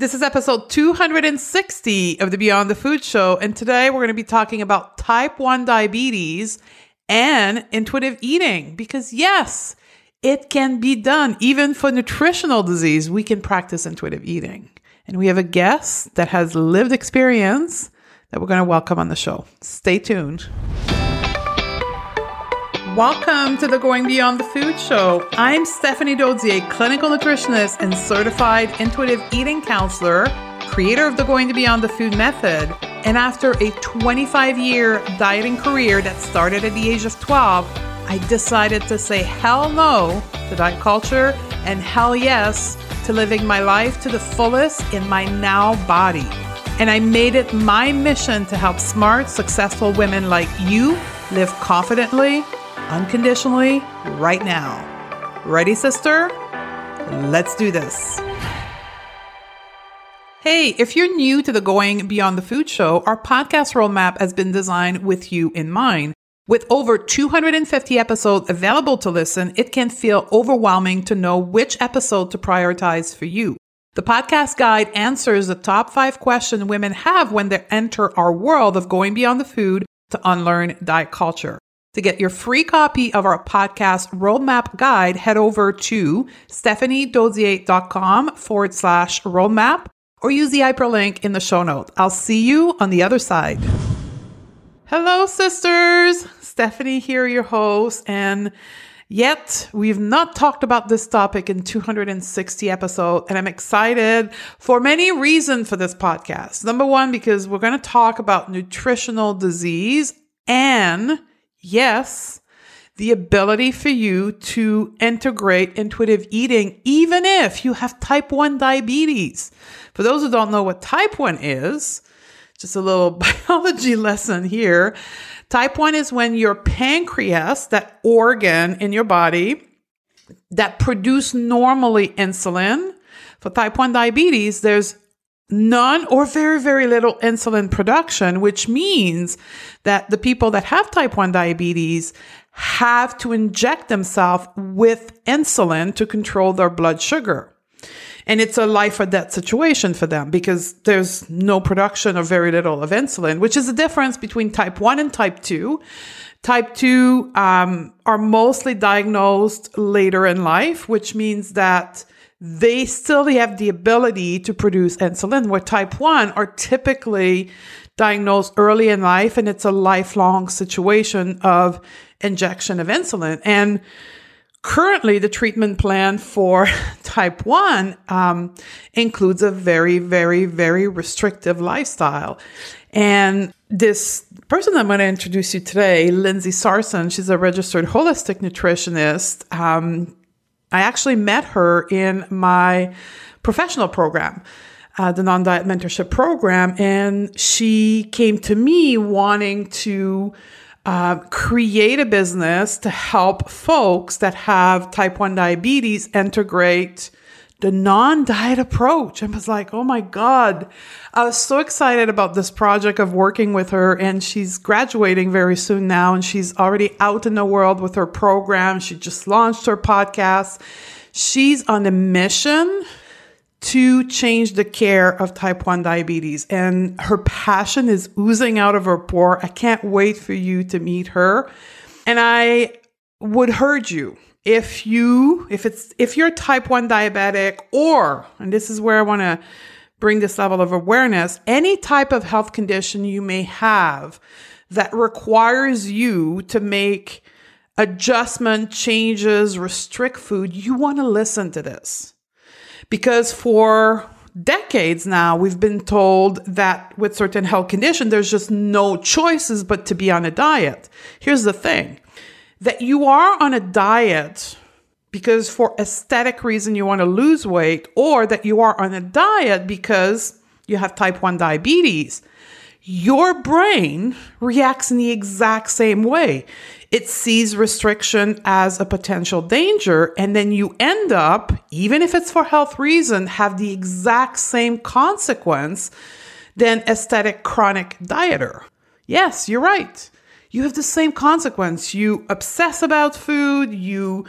This is episode 260 of the Beyond the Food Show, and today we're going to be talking about type 1 diabetes and intuitive eating because, yes, it can be done. Even for nutritional disease, we can practice intuitive eating. And we have a guest that has lived experience that we're going to welcome on the show. Stay tuned. Welcome to the Going Beyond the Food Show. I'm Stephanie Dodier, clinical nutritionist and certified intuitive eating counselor, creator of the Going Beyond the Food method. And after a 25 year dieting career that started at the age of 12, I decided to say hell no to diet culture and hell yes to living my life to the fullest in my now body. And I made it my mission to help smart, successful women like you live confidently unconditionally right now. Ready, sister? Let's do this. Hey, if you're new to the Going Beyond the Food Show, our podcast roadmap has been designed with you in mind. With over 250 episodes available to listen, it can feel overwhelming to know which episode to prioritize for you. The podcast guide answers the top five questions women have when they enter our world of going beyond the food to unlearn diet culture. To get your free copy of our podcast roadmap guide, head over to stephaniedodier.com forward slash roadmap or use the hyperlink in the show note. I'll see you on the other side. Hello, sisters. Stephanie here, your host. And yet we've not talked about this topic in 260 episodes. And I'm excited for many reasons for this podcast. Number one, because we're going to talk about nutritional disease and yes, the ability for you to integrate intuitive eating, even if you have type 1 diabetes. For those who don't know what type 1 is, just a little biology lesson here. Type 1 is when your pancreas, that organ in your body that produce normally insulin, for type 1 diabetes, there's none or very, very little insulin production, which means that the people that have type 1 diabetes have to inject themselves with insulin to control their blood sugar. And it's a life or death situation for them because there's no production or very little of insulin, which is the difference between type 1 and type 2. Type 2 um, are mostly diagnosed later in life, which means that they still have the ability to produce insulin, where type 1 are typically diagnosed early in life and it's a lifelong situation of injection of insulin. And currently, the treatment plan for type 1 um, includes a very, very, very restrictive lifestyle. And this person I'm going to introduce you today, Lindsay Sarson, she's a registered holistic nutritionist. Um, I actually met her in my professional program, uh, the non diet mentorship program, and she came to me wanting to uh, create a business to help folks that have type 1 diabetes integrate the non diet approach. I was like, oh my God. I was so excited about this project of working with her. And she's graduating very soon now. And she's already out in the world with her program. She just launched her podcast. She's on a mission to change the care of type 1 diabetes. And her passion is oozing out of her pore. I can't wait for you to meet her. And I would urge you if you if it's if you're type 1 diabetic or and this is where I want to bring this level of awareness any type of health condition you may have that requires you to make adjustment changes restrict food you want to listen to this. Because for decades now we've been told that with certain health condition there's just no choices but to be on a diet. Here's the thing that you are on a diet because for aesthetic reason you want to lose weight or that you are on a diet because you have type 1 diabetes. Your brain reacts in the exact same way. It sees restriction as a potential danger and then you end up even if it's for health reason have the exact same consequence than aesthetic chronic dieter. Yes you're right you have the same consequence. You obsess about food, you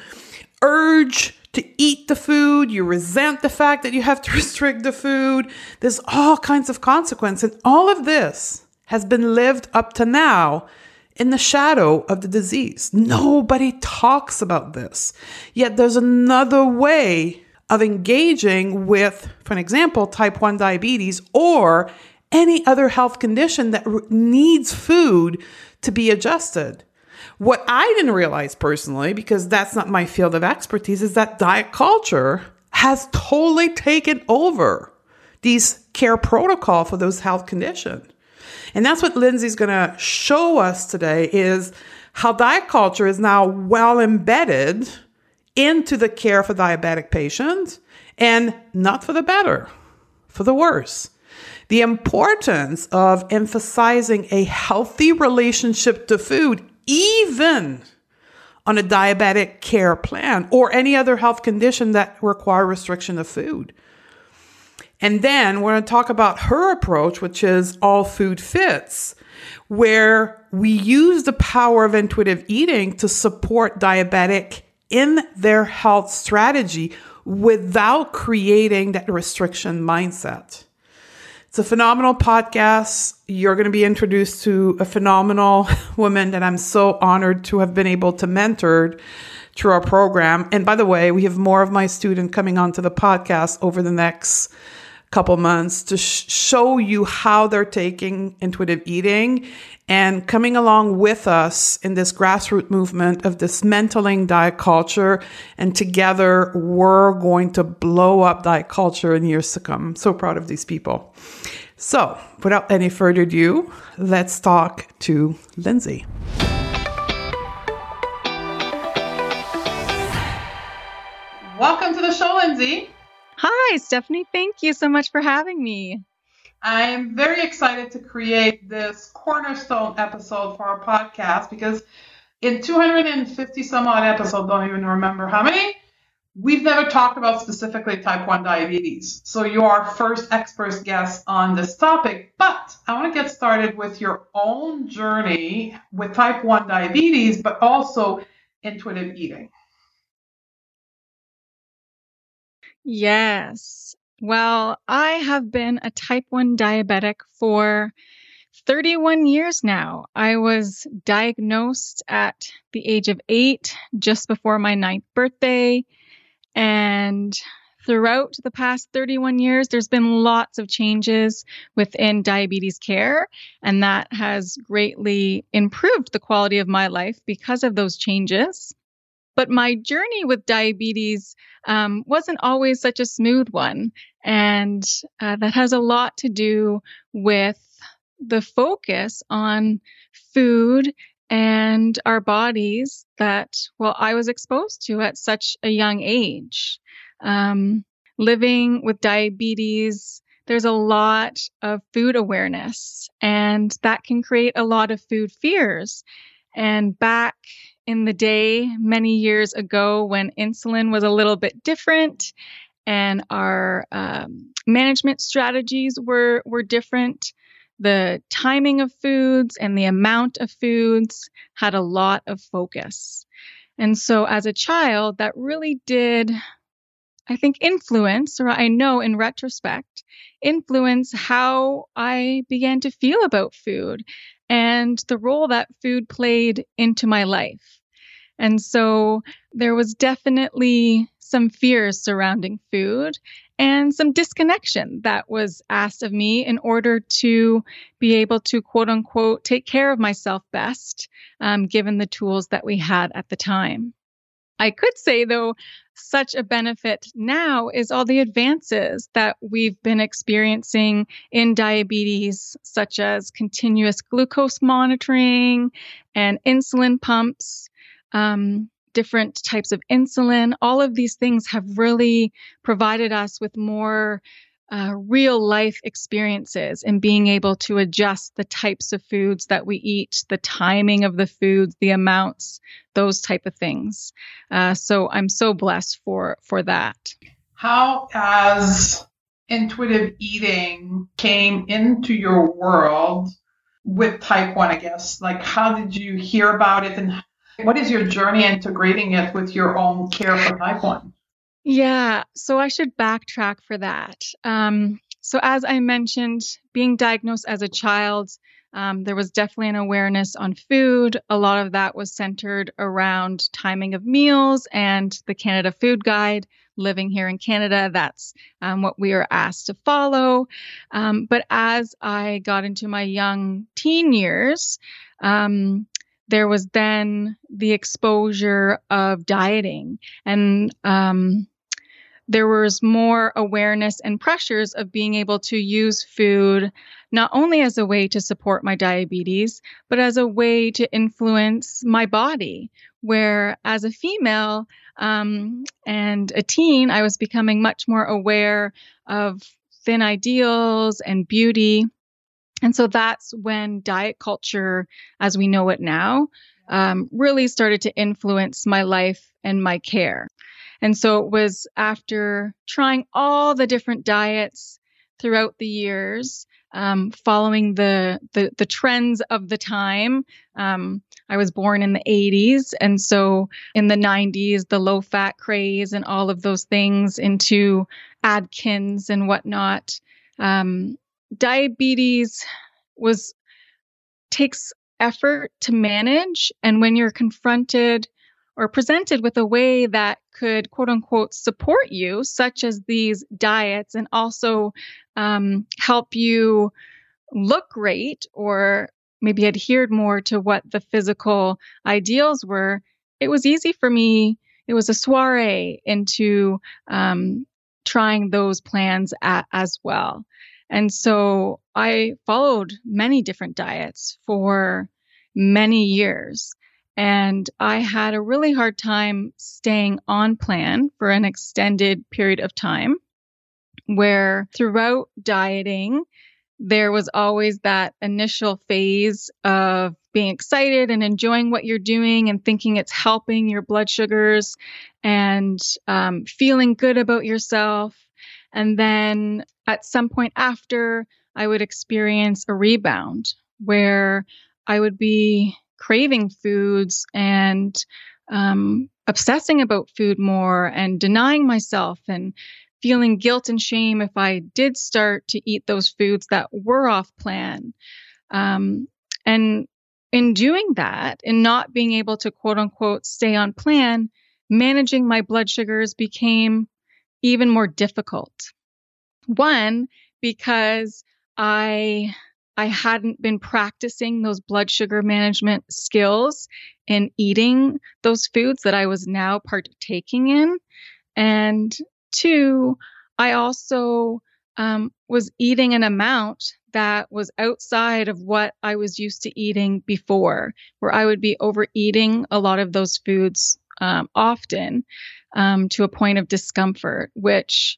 urge to eat the food, you resent the fact that you have to restrict the food. There's all kinds of consequence. And all of this has been lived up to now in the shadow of the disease. Nobody talks about this. Yet there's another way of engaging with, for an example, type 1 diabetes or any other health condition that needs food to be adjusted. What I didn't realize personally, because that's not my field of expertise, is that diet culture has totally taken over these care protocol for those health conditions. And that's what Lindsay's going to show us today is how diet culture is now well embedded into the care for diabetic patients and not for the better, for the worse. The importance of emphasizing a healthy relationship to food, even on a diabetic care plan or any other health condition that require restriction of food. And then we're going to talk about her approach, which is all food fits, where we use the power of intuitive eating to support diabetic in their health strategy without creating that restriction mindset. It's a phenomenal podcast. You're going to be introduced to a phenomenal woman that I'm so honored to have been able to mentor through our program. And by the way, we have more of my students coming onto the podcast over the next couple months to sh- show you how they're taking intuitive eating and coming along with us in this grassroots movement of dismantling diet culture. And together, we're going to blow up diet culture in years to come. I'm so proud of these people. So, without any further ado, let's talk to Lindsay. Welcome to the show, Lindsay. Hi, Stephanie. Thank you so much for having me. I'm very excited to create this cornerstone episode for our podcast because in 250 some odd episodes, don't even remember how many, we've never talked about specifically type 1 diabetes. So you are first expert guest on this topic, but I want to get started with your own journey with type 1 diabetes, but also intuitive eating. Yes. Well, I have been a type 1 diabetic for 31 years now. I was diagnosed at the age of eight, just before my ninth birthday. And throughout the past 31 years, there's been lots of changes within diabetes care, and that has greatly improved the quality of my life because of those changes. But my journey with diabetes um, wasn't always such a smooth one. And uh, that has a lot to do with the focus on food and our bodies that, well, I was exposed to at such a young age. Um, living with diabetes, there's a lot of food awareness, and that can create a lot of food fears. And back in the day, many years ago, when insulin was a little bit different and our um, management strategies were, were different, the timing of foods and the amount of foods had a lot of focus. And so, as a child, that really did, I think, influence, or I know in retrospect, influence how I began to feel about food and the role that food played into my life. And so there was definitely some fears surrounding food and some disconnection that was asked of me in order to be able to quote unquote take care of myself best, um, given the tools that we had at the time. I could say, though, such a benefit now is all the advances that we've been experiencing in diabetes, such as continuous glucose monitoring and insulin pumps. Um, different types of insulin, all of these things have really provided us with more uh, real life experiences and being able to adjust the types of foods that we eat, the timing of the foods, the amounts, those type of things. Uh, so I'm so blessed for for that. How has intuitive eating came into your world with type 1 i guess like how did you hear about it and what is your journey integrating it with your own care for type 1 Yeah, so I should backtrack for that. Um, so, as I mentioned, being diagnosed as a child, um, there was definitely an awareness on food. A lot of that was centered around timing of meals and the Canada Food Guide. Living here in Canada, that's um, what we are asked to follow. Um, but as I got into my young teen years, um, there was then the exposure of dieting and um, there was more awareness and pressures of being able to use food not only as a way to support my diabetes, but as a way to influence my body. Where as a female um, and a teen, I was becoming much more aware of thin ideals and beauty. And so that's when diet culture, as we know it now, um, really started to influence my life and my care. And so it was after trying all the different diets throughout the years, um, following the, the, the trends of the time. Um, I was born in the 80s, and so in the 90s, the low fat craze and all of those things into Atkins and whatnot. Um, diabetes was takes effort to manage, and when you're confronted or presented with a way that could quote unquote support you, such as these diets, and also um, help you look great or maybe adhered more to what the physical ideals were, it was easy for me. It was a soiree into um, trying those plans a- as well. And so I followed many different diets for many years. And I had a really hard time staying on plan for an extended period of time, where throughout dieting, there was always that initial phase of being excited and enjoying what you're doing and thinking it's helping your blood sugars and um, feeling good about yourself. And then at some point after, I would experience a rebound where I would be craving foods and um, obsessing about food more and denying myself and feeling guilt and shame if I did start to eat those foods that were off plan. Um, and in doing that, in not being able to quote unquote stay on plan, managing my blood sugars became even more difficult. One, because I I hadn't been practicing those blood sugar management skills in eating those foods that I was now partaking in. And two, I also um, was eating an amount that was outside of what I was used to eating before, where I would be overeating a lot of those foods um, often um, to a point of discomfort, which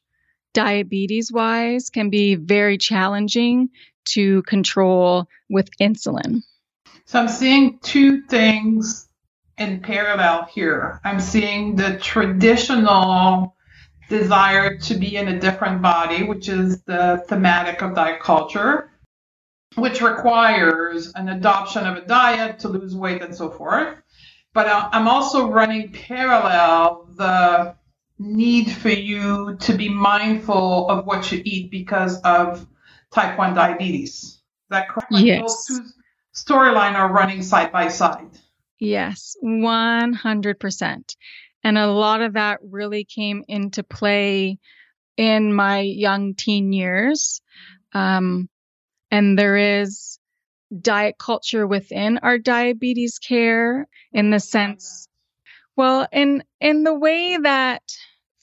diabetes wise can be very challenging to control with insulin. So I'm seeing two things in parallel here. I'm seeing the traditional desire to be in a different body, which is the thematic of diet culture, which requires an adoption of a diet to lose weight and so forth. But uh, I'm also running parallel the need for you to be mindful of what you eat because of type 1 diabetes. Is that correct? Like yes. Those two storyline are running side by side. Yes, 100%. And a lot of that really came into play in my young teen years. Um, and there is diet culture within our diabetes care in the sense, well, in, in the way that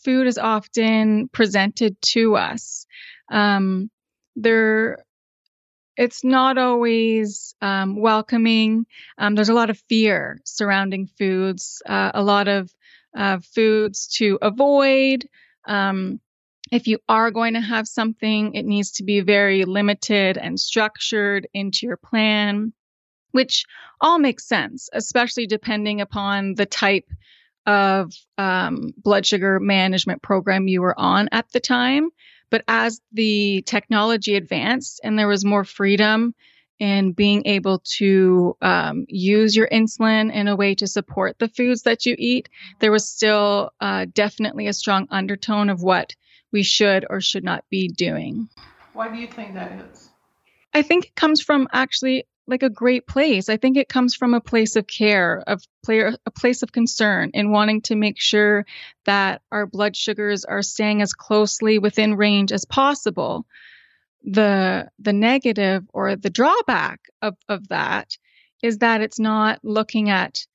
food is often presented to us. Um, there it's not always um, welcoming. Um, there's a lot of fear surrounding foods, uh, a lot of uh, foods to avoid. Um, if you are going to have something, it needs to be very limited and structured into your plan, which all makes sense, especially depending upon the type of um, blood sugar management program you were on at the time. But as the technology advanced and there was more freedom in being able to um, use your insulin in a way to support the foods that you eat, there was still uh, definitely a strong undertone of what we should or should not be doing. Why do you think that is? I think it comes from actually like a great place. I think it comes from a place of care, of player, a place of concern in wanting to make sure that our blood sugars are staying as closely within range as possible. The the negative or the drawback of, of that is that it's not looking at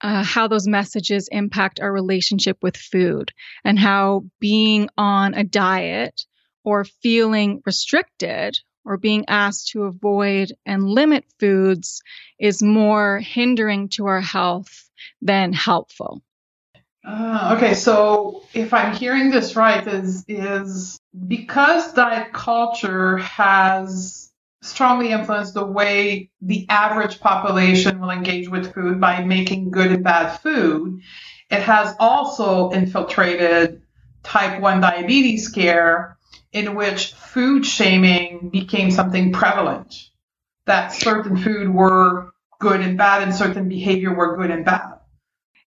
uh, how those messages impact our relationship with food and how being on a diet or feeling restricted or being asked to avoid and limit foods is more hindering to our health than helpful. Uh, okay, so if I'm hearing this right, is is because diet culture has strongly influenced the way the average population will engage with food by making good and bad food, it has also infiltrated type 1 diabetes care in which food shaming became something prevalent, that certain food were good and bad and certain behavior were good and bad.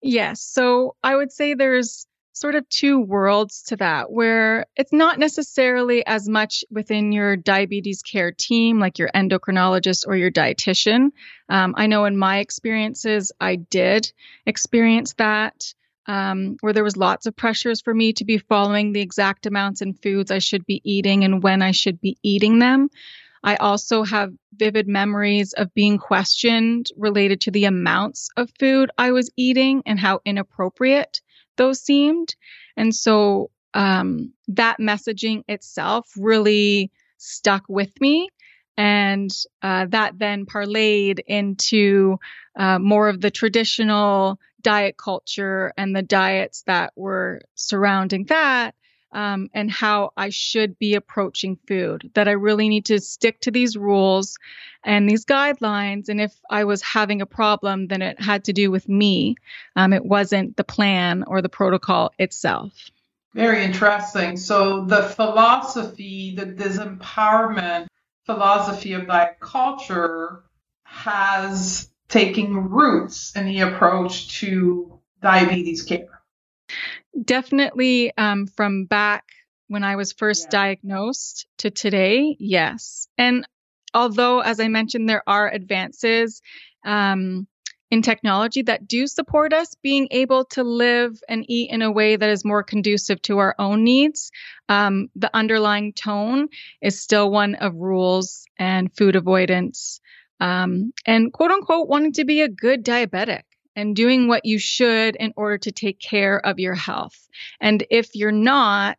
Yes. So I would say there's sort of two worlds to that where it's not necessarily as much within your diabetes care team, like your endocrinologist or your dietitian. Um, I know in my experiences, I did experience that um, where there was lots of pressures for me to be following the exact amounts and foods I should be eating and when I should be eating them. I also have vivid memories of being questioned related to the amounts of food I was eating and how inappropriate those seemed. And so um, that messaging itself really stuck with me. And uh, that then parlayed into uh, more of the traditional diet culture and the diets that were surrounding that. Um, and how I should be approaching food, that I really need to stick to these rules and these guidelines. And if I was having a problem, then it had to do with me. Um, it wasn't the plan or the protocol itself. Very interesting. So the philosophy, the disempowerment philosophy of diet culture has taking roots in the approach to diabetes care? Definitely um, from back when I was first yeah. diagnosed to today, yes. And although, as I mentioned, there are advances um, in technology that do support us being able to live and eat in a way that is more conducive to our own needs, um, the underlying tone is still one of rules and food avoidance um, and quote unquote wanting to be a good diabetic and doing what you should in order to take care of your health. And if you're not,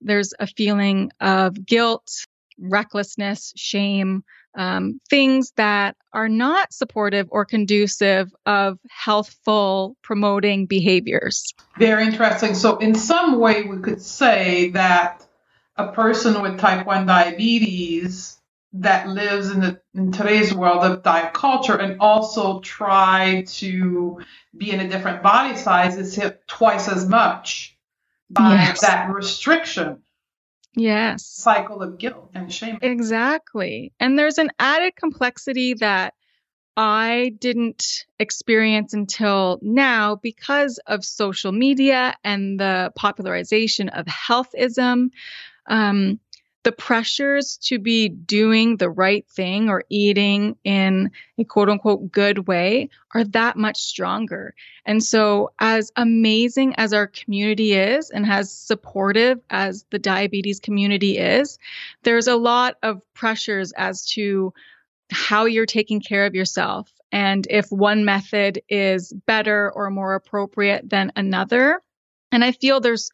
there's a feeling of guilt, recklessness, shame, um, things that are not supportive or conducive of healthful promoting behaviors. Very interesting. So, in some way, we could say that a person with type 1 diabetes that lives in, the, in today's world of diet culture and also try to be in a different body size is hit twice as much by yes. that restriction. Yes. Cycle of guilt and shame. Exactly. And there's an added complexity that I didn't experience until now because of social media and the popularization of healthism. Um, the pressures to be doing the right thing or eating in a quote unquote good way are that much stronger. And so, as amazing as our community is and as supportive as the diabetes community is, there's a lot of pressures as to how you're taking care of yourself and if one method is better or more appropriate than another. And I feel there's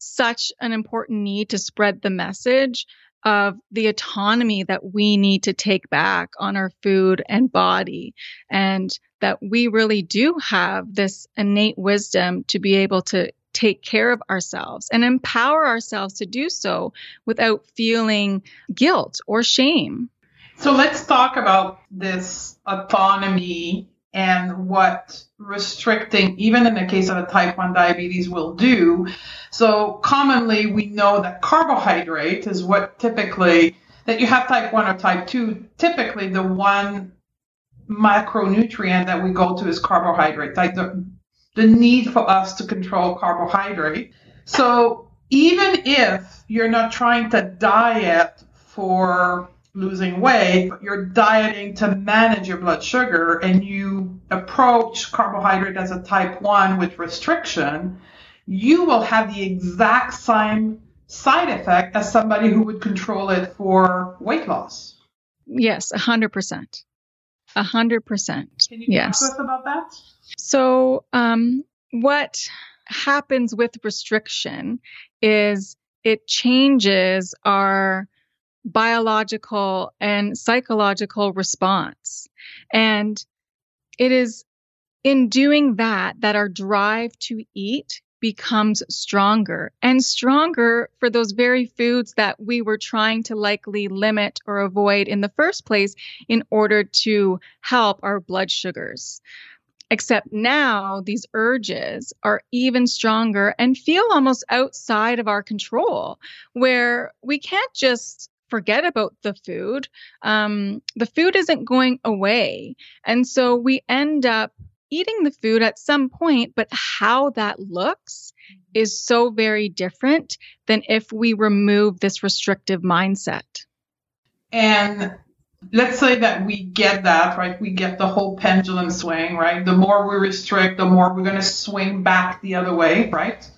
such an important need to spread the message of the autonomy that we need to take back on our food and body and that we really do have this innate wisdom to be able to take care of ourselves and empower ourselves to do so without feeling guilt or shame. So let's talk about this autonomy and what restricting, even in the case of a type 1 diabetes, will do. So, commonly we know that carbohydrate is what typically that you have type 1 or type 2, typically the one macronutrient that we go to is carbohydrate, like the, the need for us to control carbohydrate. So even if you're not trying to diet for losing weight, but you're dieting to manage your blood sugar and you approach carbohydrate as a type 1 with restriction, you will have the exact same side effect as somebody who would control it for weight loss. Yes, 100%. A hundred percent. Can you yes. talk to us about that? So, um, what happens with restriction is it changes our biological and psychological response. And it is in doing that that our drive to eat becomes stronger and stronger for those very foods that we were trying to likely limit or avoid in the first place in order to help our blood sugars. Except now these urges are even stronger and feel almost outside of our control, where we can't just forget about the food. Um, the food isn't going away. And so we end up eating the food at some point, but how that looks is so very different than if we remove this restrictive mindset. And let's say that we get that, right? We get the whole pendulum swing, right? The more we restrict, the more we're going to swing back the other way, right?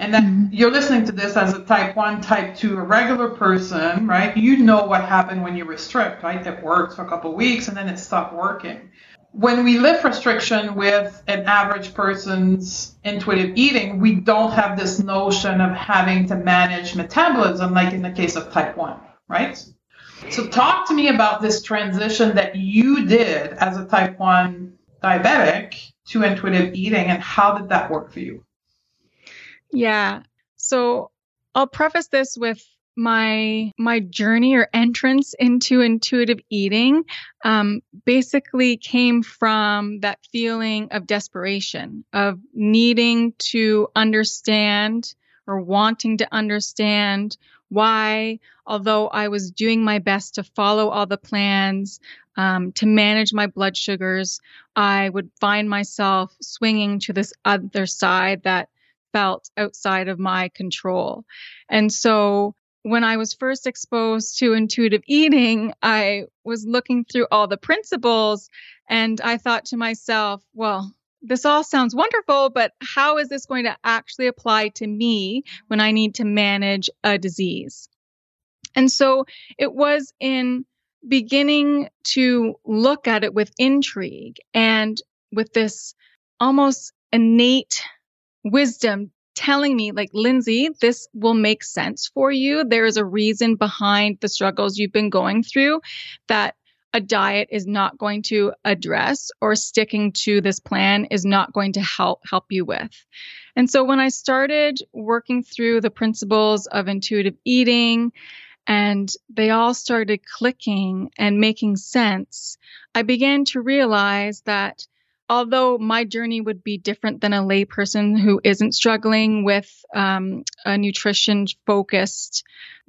And then mm-hmm. you're listening to this as a type 1, type 2, a regular person, right? You know what happened when you restrict, right? It works for a couple of weeks and then it stopped working when we lift restriction with an average person's intuitive eating, we don't have this notion of having to manage metabolism like in the case of type 1, right? So, talk to me about this transition that you did as a type 1 diabetic to intuitive eating and how did that work for you? Yeah. So, I'll preface this with my my journey or entrance into intuitive eating um, basically came from that feeling of desperation of needing to understand or wanting to understand why although i was doing my best to follow all the plans um, to manage my blood sugars i would find myself swinging to this other side that felt outside of my control and so when I was first exposed to intuitive eating, I was looking through all the principles and I thought to myself, well, this all sounds wonderful, but how is this going to actually apply to me when I need to manage a disease? And so it was in beginning to look at it with intrigue and with this almost innate wisdom telling me, like, Lindsay, this will make sense for you. There is a reason behind the struggles you've been going through that a diet is not going to address or sticking to this plan is not going to help help you with. And so when I started working through the principles of intuitive eating and they all started clicking and making sense, I began to realize that although my journey would be different than a layperson who isn't struggling with um, a nutrition focused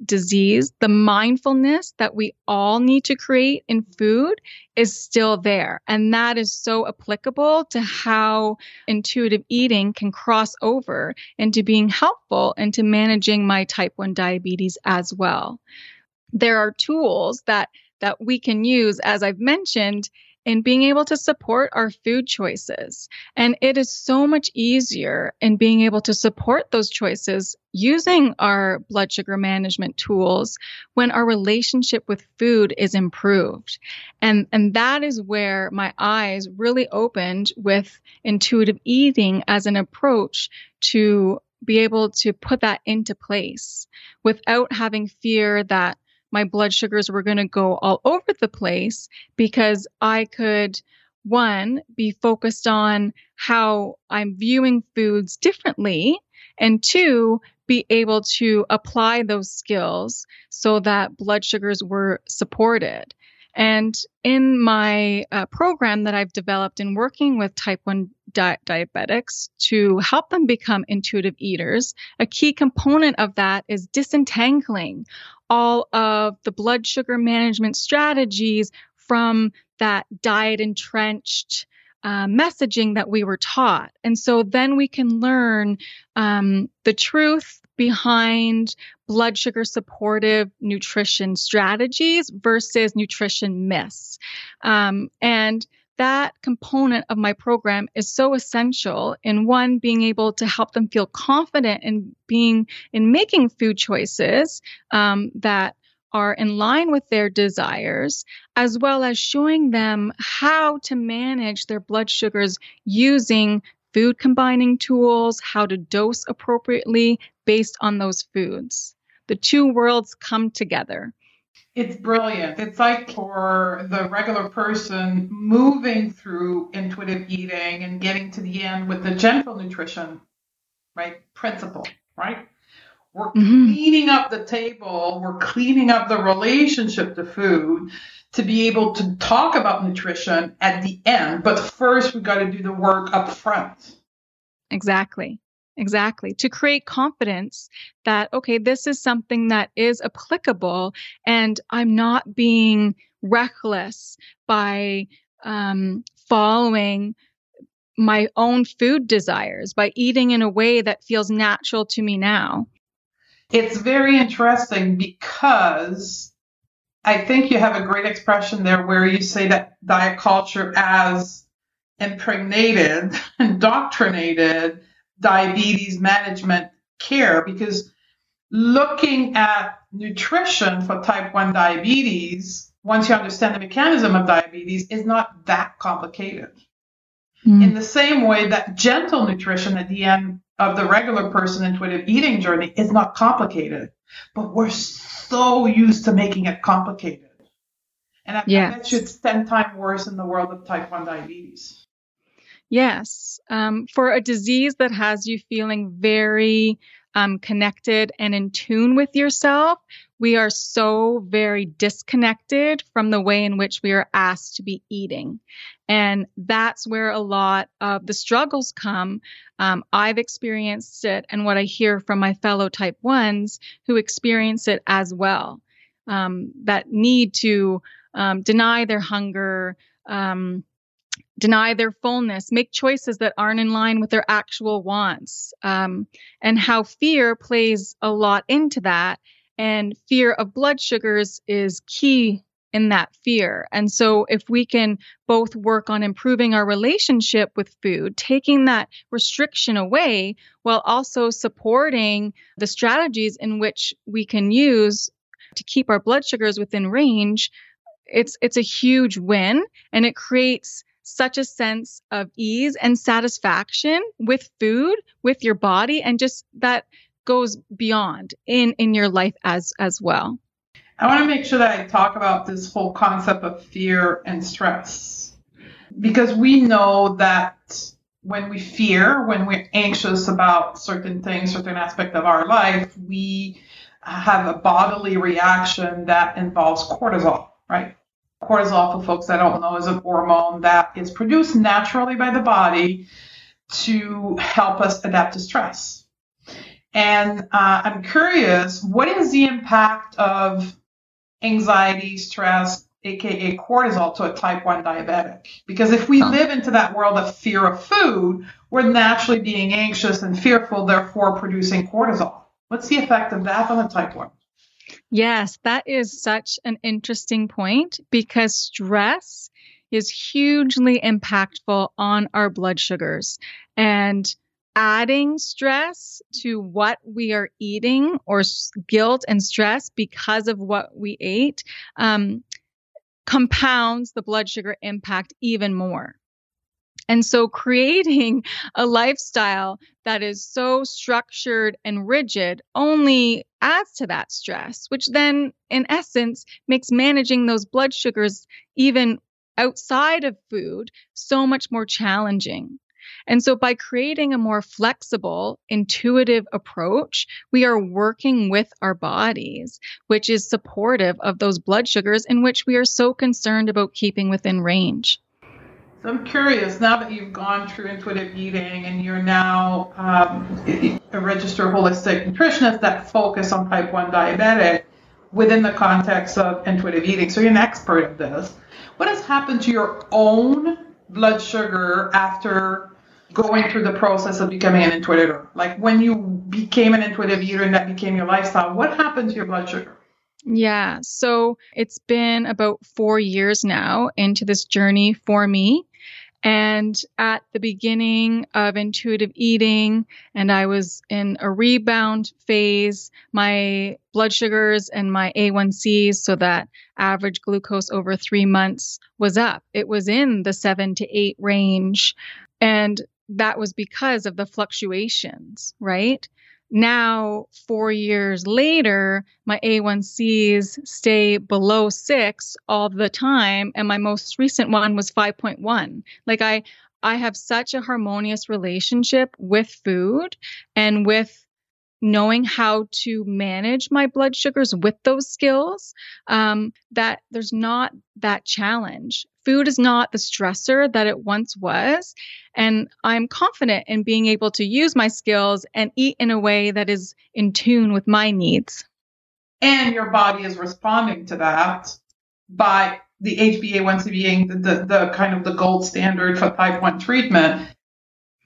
disease, the mindfulness that we all need to create in food is still there. And that is so applicable to how intuitive eating can cross over into being helpful into managing my type 1 diabetes as well. There are tools that that we can use, as I've mentioned, in being able to support our food choices. And it is so much easier in being able to support those choices using our blood sugar management tools when our relationship with food is improved. And, and that is where my eyes really opened with intuitive eating as an approach to be able to put that into place without having fear that my blood sugars were going to go all over the place because I could, one, be focused on how I'm viewing foods differently, and two, be able to apply those skills so that blood sugars were supported. And in my uh, program that I've developed in working with type 1 di- diabetics to help them become intuitive eaters, a key component of that is disentangling all of the blood sugar management strategies from that diet entrenched uh, messaging that we were taught. And so then we can learn um, the truth behind blood sugar supportive nutrition strategies versus nutrition myths. Um, and that component of my program is so essential in one being able to help them feel confident in being in making food choices um, that are in line with their desires, as well as showing them how to manage their blood sugars using food combining tools, how to dose appropriately based on those foods. The two worlds come together. It's brilliant. It's like for the regular person moving through intuitive eating and getting to the end with the gentle nutrition, right? Principle, right? We're mm-hmm. cleaning up the table, we're cleaning up the relationship to food to be able to talk about nutrition at the end. But first, we've got to do the work up front. Exactly. Exactly. To create confidence that, okay, this is something that is applicable and I'm not being reckless by um, following my own food desires, by eating in a way that feels natural to me now. It's very interesting because I think you have a great expression there where you say that diet culture as impregnated, indoctrinated diabetes management care because looking at nutrition for type 1 diabetes, once you understand the mechanism of diabetes, is not that complicated. Mm. In the same way that gentle nutrition at the end of the regular person intuitive eating journey is not complicated, but we're so used to making it complicated. And I, yes. I bet you it's 10 times worse in the world of type 1 diabetes. Yes. Um, for a disease that has you feeling very um, connected and in tune with yourself, we are so very disconnected from the way in which we are asked to be eating. And that's where a lot of the struggles come. Um, I've experienced it, and what I hear from my fellow type ones who experience it as well. Um, that need to um, deny their hunger, um, deny their fullness, make choices that aren't in line with their actual wants, um, and how fear plays a lot into that and fear of blood sugars is key in that fear. And so, if we can both work on improving our relationship with food, taking that restriction away, while also supporting the strategies in which we can use to keep our blood sugars within range, it's it's a huge win, and it creates such a sense of ease and satisfaction with food, with your body, and just that goes beyond in in your life as as well. I want to make sure that I talk about this whole concept of fear and stress because we know that when we fear, when we're anxious about certain things, certain aspect of our life, we have a bodily reaction that involves cortisol, right? Cortisol, for folks that don't know, is a hormone that is produced naturally by the body to help us adapt to stress. And uh, I'm curious, what is the impact of anxiety, stress, aka cortisol, to a type 1 diabetic? Because if we live into that world of fear of food, we're naturally being anxious and fearful, therefore producing cortisol. What's the effect of that on a type 1? Yes, that is such an interesting point because stress is hugely impactful on our blood sugars. And adding stress to what we are eating or guilt and stress because of what we ate um, compounds the blood sugar impact even more. And so creating a lifestyle that is so structured and rigid only adds to that stress, which then in essence makes managing those blood sugars even outside of food so much more challenging. And so by creating a more flexible, intuitive approach, we are working with our bodies, which is supportive of those blood sugars in which we are so concerned about keeping within range. So I'm curious, now that you've gone through intuitive eating and you're now um, a registered holistic nutritionist that focus on type 1 diabetic, within the context of intuitive eating, so you're an expert at this. What has happened to your own blood sugar after going through the process of becoming an intuitive? eater? Like when you became an intuitive eater and that became your lifestyle, what happened to your blood sugar? Yeah, so it's been about four years now into this journey for me. And at the beginning of intuitive eating, and I was in a rebound phase, my blood sugars and my A1Cs, so that average glucose over three months was up. It was in the seven to eight range. And that was because of the fluctuations, right? Now, four years later, my A1Cs stay below six all the time. And my most recent one was 5.1. Like I, I have such a harmonious relationship with food and with knowing how to manage my blood sugars with those skills um, that there's not that challenge. Food is not the stressor that it once was and i'm confident in being able to use my skills and eat in a way that is in tune with my needs. And your body is responding to that by the HbA1c being the, the, the kind of the gold standard for type 1 treatment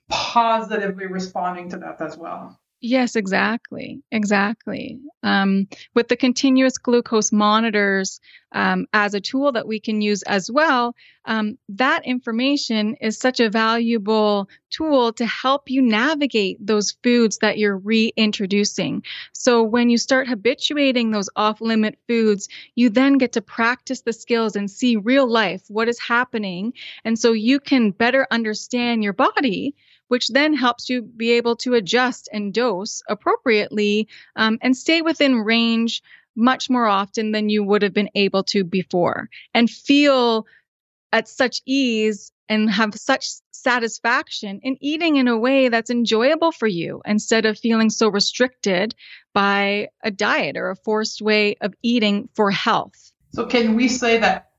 positively responding to that as well Yes, exactly. Exactly. Um, with the continuous glucose monitors um, as a tool that we can use as well, um, that information is such a valuable tool to help you navigate those foods that you're reintroducing. So when you start habituating those off limit foods, you then get to practice the skills and see real life what is happening. And so you can better understand your body which then helps you be able to adjust and dose appropriately um, and stay within range much more often than you would have been able to before and feel at such ease and have such satisfaction in eating in a way that's enjoyable for you instead of feeling so restricted by a diet or a forced way of eating for health. So, can we say that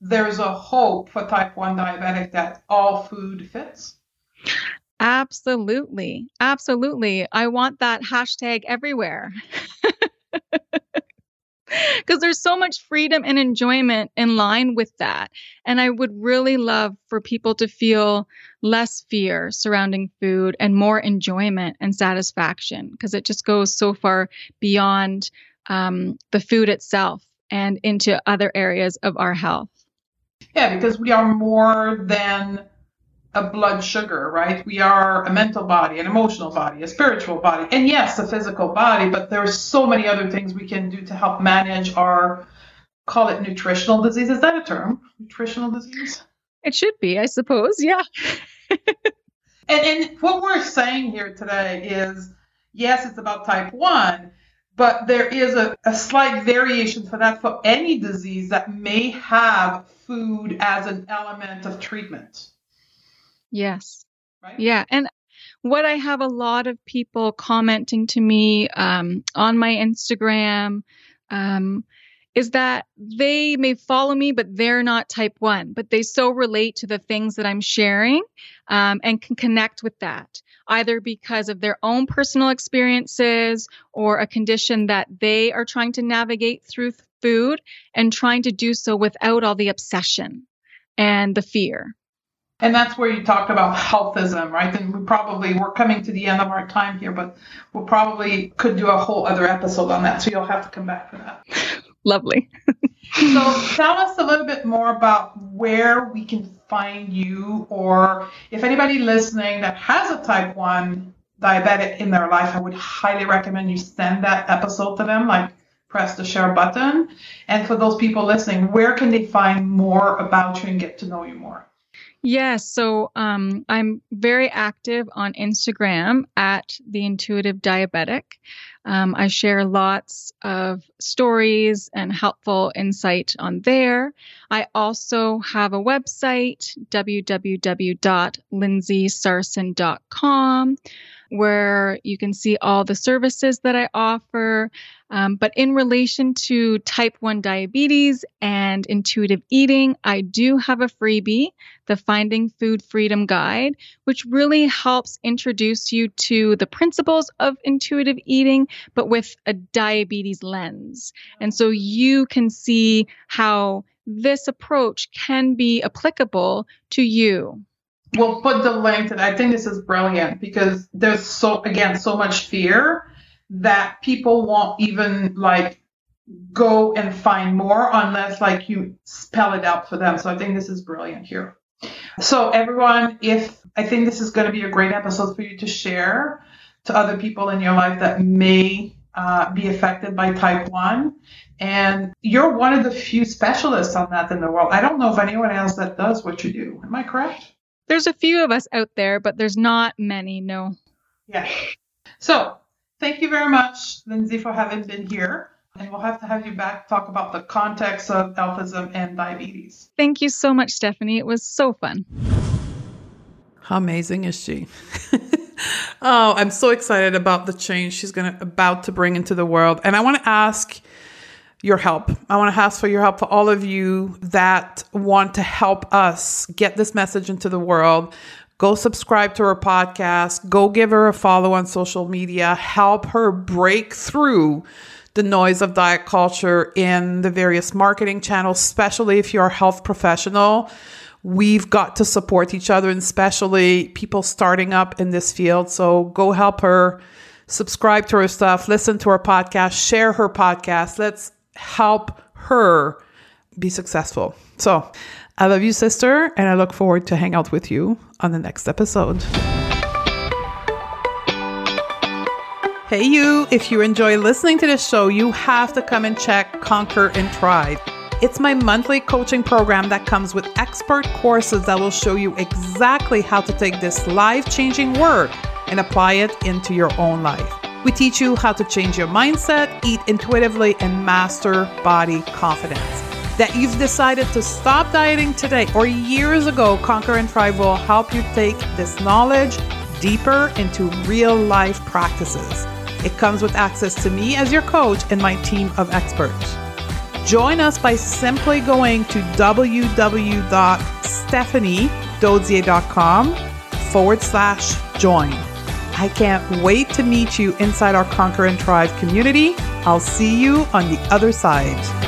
there's a hope for type 1 diabetic that all food fits? Absolutely. Absolutely. I want that hashtag everywhere. Because there's so much freedom and enjoyment in line with that. And I would really love for people to feel less fear surrounding food and more enjoyment and satisfaction because it just goes so far beyond um, the food itself and into other areas of our health. Yeah, because we are more than a blood sugar, right? We are a mental body, an emotional body, a spiritual body, and yes, a physical body, but there's so many other things we can do to help manage our call it nutritional disease. Is that a term? Nutritional disease? It should be, I suppose, yeah. and and what we're saying here today is yes, it's about type one, but there is a, a slight variation for that for any disease that may have food as an element of treatment. Yes. Right? Yeah. And what I have a lot of people commenting to me um, on my Instagram um, is that they may follow me, but they're not type one, but they so relate to the things that I'm sharing um, and can connect with that, either because of their own personal experiences or a condition that they are trying to navigate through food and trying to do so without all the obsession and the fear. And that's where you talked about healthism, right? And we probably we're coming to the end of our time here, but we will probably could do a whole other episode on that. So you'll have to come back for that. Lovely. so tell us a little bit more about where we can find you, or if anybody listening that has a type one diabetic in their life, I would highly recommend you send that episode to them, like press the share button. And for those people listening, where can they find more about you and get to know you more? Yes. So um, I'm very active on Instagram at the Intuitive Diabetic. Um, I share lots of stories and helpful insight on there. I also have a website, www.lindsaysarson.com, where you can see all the services that I offer. Um, but in relation to type 1 diabetes and intuitive eating, I do have a freebie, the Finding Food Freedom Guide, which really helps introduce you to the principles of intuitive eating, but with a diabetes lens. And so you can see how this approach can be applicable to you. We'll put the link to I think this is brilliant because there's so, again, so much fear that people won't even like go and find more unless like you spell it out for them. So I think this is brilliant here. So everyone, if I think this is going to be a great episode for you to share to other people in your life that may uh, be affected by type 1. And you're one of the few specialists on that in the world. I don't know of anyone else that does what you do. Am I correct? There's a few of us out there, but there's not many, no. Yeah. So thank you very much, Lindsay, for having been here. And we'll have to have you back talk about the context of autism and diabetes. Thank you so much, Stephanie. It was so fun. How amazing is she? oh, I'm so excited about the change she's going to about to bring into the world. And I want to ask your help. I want to ask for your help for all of you that want to help us get this message into the world. Go subscribe to her podcast, go give her a follow on social media, help her break through the noise of diet culture in the various marketing channels, especially if you're a health professional we've got to support each other, and especially people starting up in this field. So go help her, subscribe to her stuff, listen to her podcast, share her podcast. Let's help her be successful. So I love you, sister, and I look forward to hang out with you on the next episode. Hey, you, if you enjoy listening to this show, you have to come and check Conquer and Thrive. It's my monthly coaching program that comes with expert courses that will show you exactly how to take this life changing work and apply it into your own life. We teach you how to change your mindset, eat intuitively, and master body confidence. That you've decided to stop dieting today or years ago, Conquer and Thrive will help you take this knowledge deeper into real life practices. It comes with access to me as your coach and my team of experts. Join us by simply going to www.stephaniedodier.com forward slash join. I can't wait to meet you inside our Conquer and Thrive community. I'll see you on the other side.